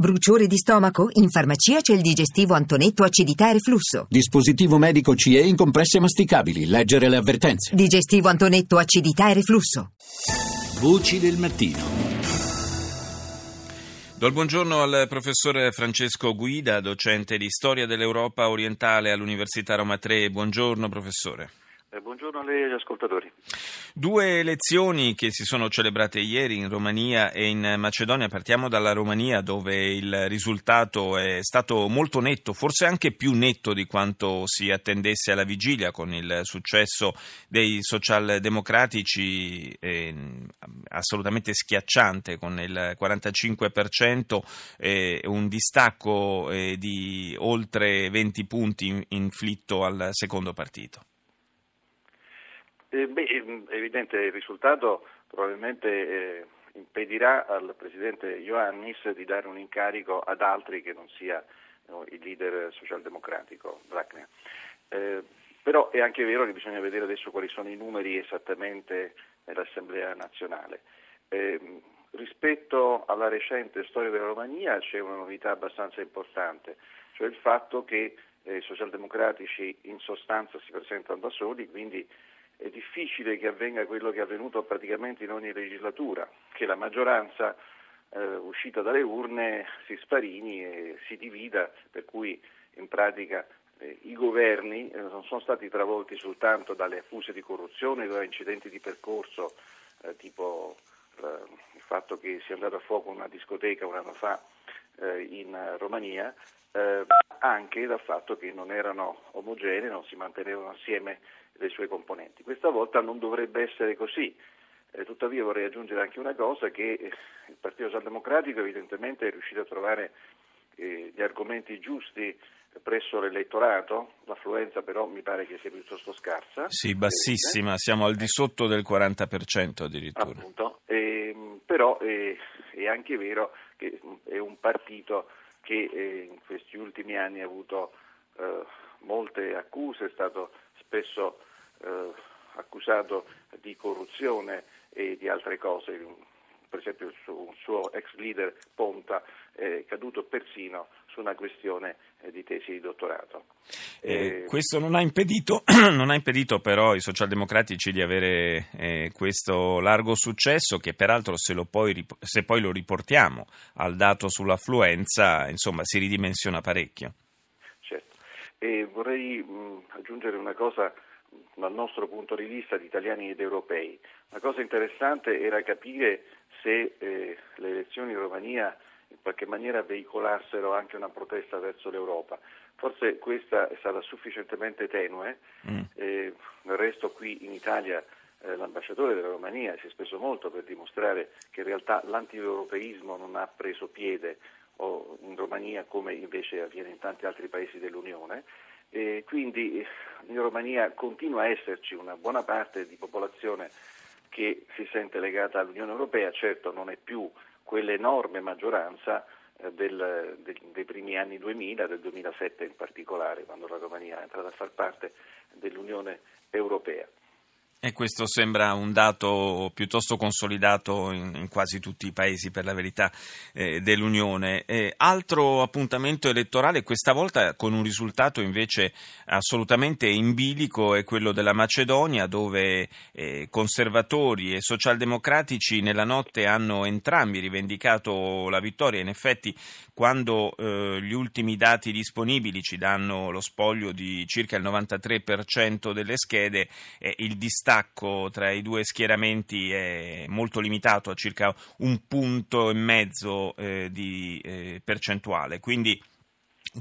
Bruciore di stomaco? In farmacia c'è il digestivo Antonetto acidità e reflusso. Dispositivo medico CE in compresse masticabili. Leggere le avvertenze. Digestivo Antonetto acidità e reflusso. Voci del mattino. Do il buongiorno al professore Francesco Guida, docente di storia dell'Europa orientale all'Università Roma 3. Buongiorno professore. Eh, buongiorno a lei e agli ascoltatori. Due elezioni che si sono celebrate ieri in Romania e in Macedonia. Partiamo dalla Romania dove il risultato è stato molto netto, forse anche più netto di quanto si attendesse alla vigilia con il successo dei socialdemocratici eh, assolutamente schiacciante con il 45% e un distacco eh, di oltre 20 punti inflitto al secondo partito. Eh, beh, mm, evidente il risultato probabilmente eh, impedirà al Presidente Ioannis di dare un incarico ad altri che non sia no, il leader socialdemocratico Dracnia. Eh, però è anche vero che bisogna vedere adesso quali sono i numeri esattamente nell'Assemblea nazionale. Eh, rispetto alla recente storia della Romania c'è una novità abbastanza importante, cioè il fatto che eh, i socialdemocratici in sostanza si presentano da soli, quindi è difficile che avvenga quello che è avvenuto praticamente in ogni legislatura, che la maggioranza eh, uscita dalle urne si sparini e si divida, per cui in pratica eh, i governi eh, non sono stati travolti soltanto dalle accuse di corruzione, da incidenti di percorso, eh, tipo eh, il fatto che sia andata a fuoco una discoteca un anno fa eh, in Romania, anche dal fatto che non erano omogenei, non si mantenevano assieme dei suoi componenti. Questa volta non dovrebbe essere così. Eh, tuttavia vorrei aggiungere anche una cosa, che eh, il Partito Socialdemocratico evidentemente è riuscito a trovare eh, gli argomenti giusti presso l'elettorato, l'affluenza però mi pare che sia piuttosto scarsa. Sì, bassissima, siamo al di sotto del 40% addirittura. Appunto, ehm, però eh, è anche vero che è un partito che eh, in questi ultimi anni ha avuto eh, molte accuse, è stato spesso eh, accusato di corruzione e di altre cose. Per esempio il suo, un suo ex leader Ponta è caduto persino su una questione eh, di tesi di dottorato. Eh, questo non ha, impedito, non ha, impedito, però ai socialdemocratici di avere eh, questo largo successo che peraltro se, poi, se poi lo riportiamo al dato sull'affluenza insomma si ridimensiona parecchio. Certo, e vorrei mh, aggiungere una cosa dal nostro punto di vista di italiani ed europei. La cosa interessante era capire se eh, le elezioni in Romania in qualche maniera veicolassero anche una protesta verso l'Europa. Forse questa è stata sufficientemente tenue, mm. eh, del resto qui in Italia eh, l'ambasciatore della Romania si è speso molto per dimostrare che in realtà l'antieuropeismo non ha preso piede in Romania come invece avviene in tanti altri paesi dell'Unione e quindi in Romania continua a esserci una buona parte di popolazione che si sente legata all'Unione Europea, certo non è più quell'enorme maggioranza eh, del, del, dei primi anni 2000, del 2007 in particolare, quando la Romania è entrata a far parte dell'Unione Europea. E questo sembra un dato piuttosto consolidato in, in quasi tutti i paesi, per la verità, eh, dell'Unione. Eh, altro appuntamento elettorale, questa volta con un risultato invece assolutamente in bilico, è quello della Macedonia, dove eh, conservatori e socialdemocratici nella notte hanno entrambi rivendicato la vittoria. In effetti, quando eh, gli ultimi dati disponibili ci danno lo spoglio di circa il 93% delle schede, eh, il distacco distacco tra i due schieramenti è molto limitato a circa un punto e mezzo eh, di eh, percentuale, quindi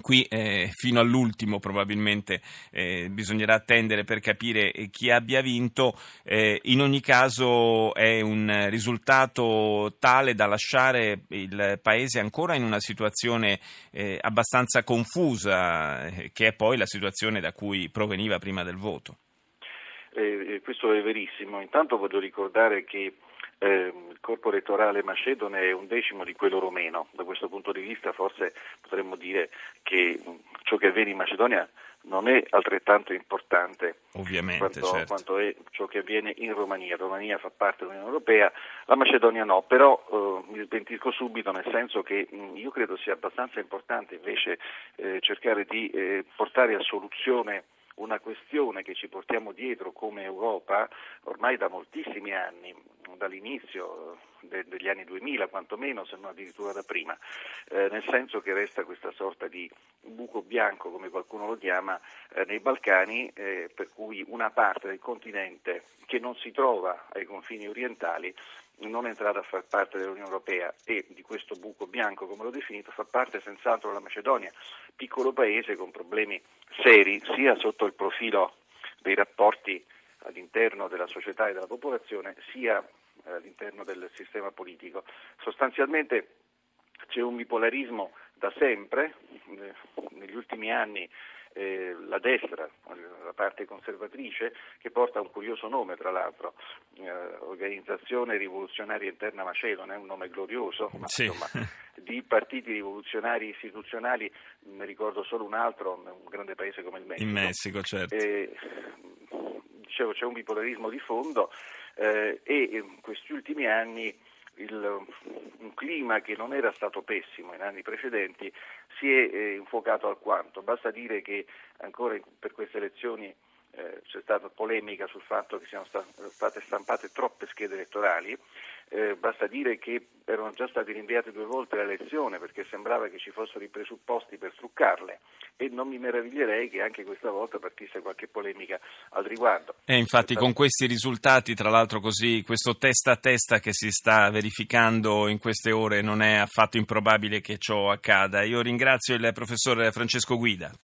Qui eh, fino all'ultimo probabilmente eh, bisognerà attendere per capire chi abbia vinto, eh, in ogni caso è un risultato tale da lasciare il Paese ancora in una situazione eh, abbastanza confusa, eh, che è poi la situazione da cui proveniva prima del voto eh, questo è verissimo. Intanto voglio ricordare che eh, il corpo elettorale macedone è un decimo di quello romeno, da questo punto di vista forse potremmo dire che, ciò che avviene in Macedonia non è altrettanto importante Ovviamente, quanto, certo. quanto, è ciò che avviene in Romania. Romania fa parte dell'Unione Europea, la Macedonia no, però eh, mi smentisco subito nel senso che mh, io credo sia abbastanza importante invece eh, cercare di eh, portare a soluzione una questione che ci portiamo dietro come Europa ormai da moltissimi anni, dall'inizio de- degli anni 2000 quantomeno, se non addirittura da prima, eh, nel senso che resta questa sorta di buco bianco, come qualcuno lo chiama, eh, nei Balcani, eh, per cui una parte del continente che non si trova ai confini orientali non è entrata a far parte dell'Unione Europea e di questo buco bianco, come l'ho definito, fa parte senz'altro la Macedonia, piccolo paese con problemi seri sia sotto il profilo dei rapporti all'interno della società e della popolazione, sia eh, all'interno del sistema politico. Sostanzialmente c'è un bipolarismo da sempre, eh, negli ultimi anni eh, la destra, la parte conservatrice, che porta un curioso nome tra l'altro, eh, Organizzazione Rivoluzionaria Interna Macedone, è un nome glorioso, ma sì. insomma di partiti rivoluzionari istituzionali ne ricordo solo un altro, un grande paese come il Messico. In Messico, certo. Eh, dicevo, c'è un bipolarismo di fondo eh, e in questi ultimi anni il, un clima che non era stato pessimo in anni precedenti si è eh, infuocato alquanto. Basta dire che ancora per queste elezioni eh, c'è stata polemica sul fatto che siano sta- state stampate troppe schede elettorali, eh, basta dire che erano già state rinviate due volte le elezioni perché sembrava che ci fossero i presupposti per truccarle e non mi meraviglierei che anche questa volta partisse qualche polemica al riguardo. E infatti con questi risultati, tra l'altro così, questo testa a testa che si sta verificando in queste ore non è affatto improbabile che ciò accada. Io ringrazio il professor Francesco Guida.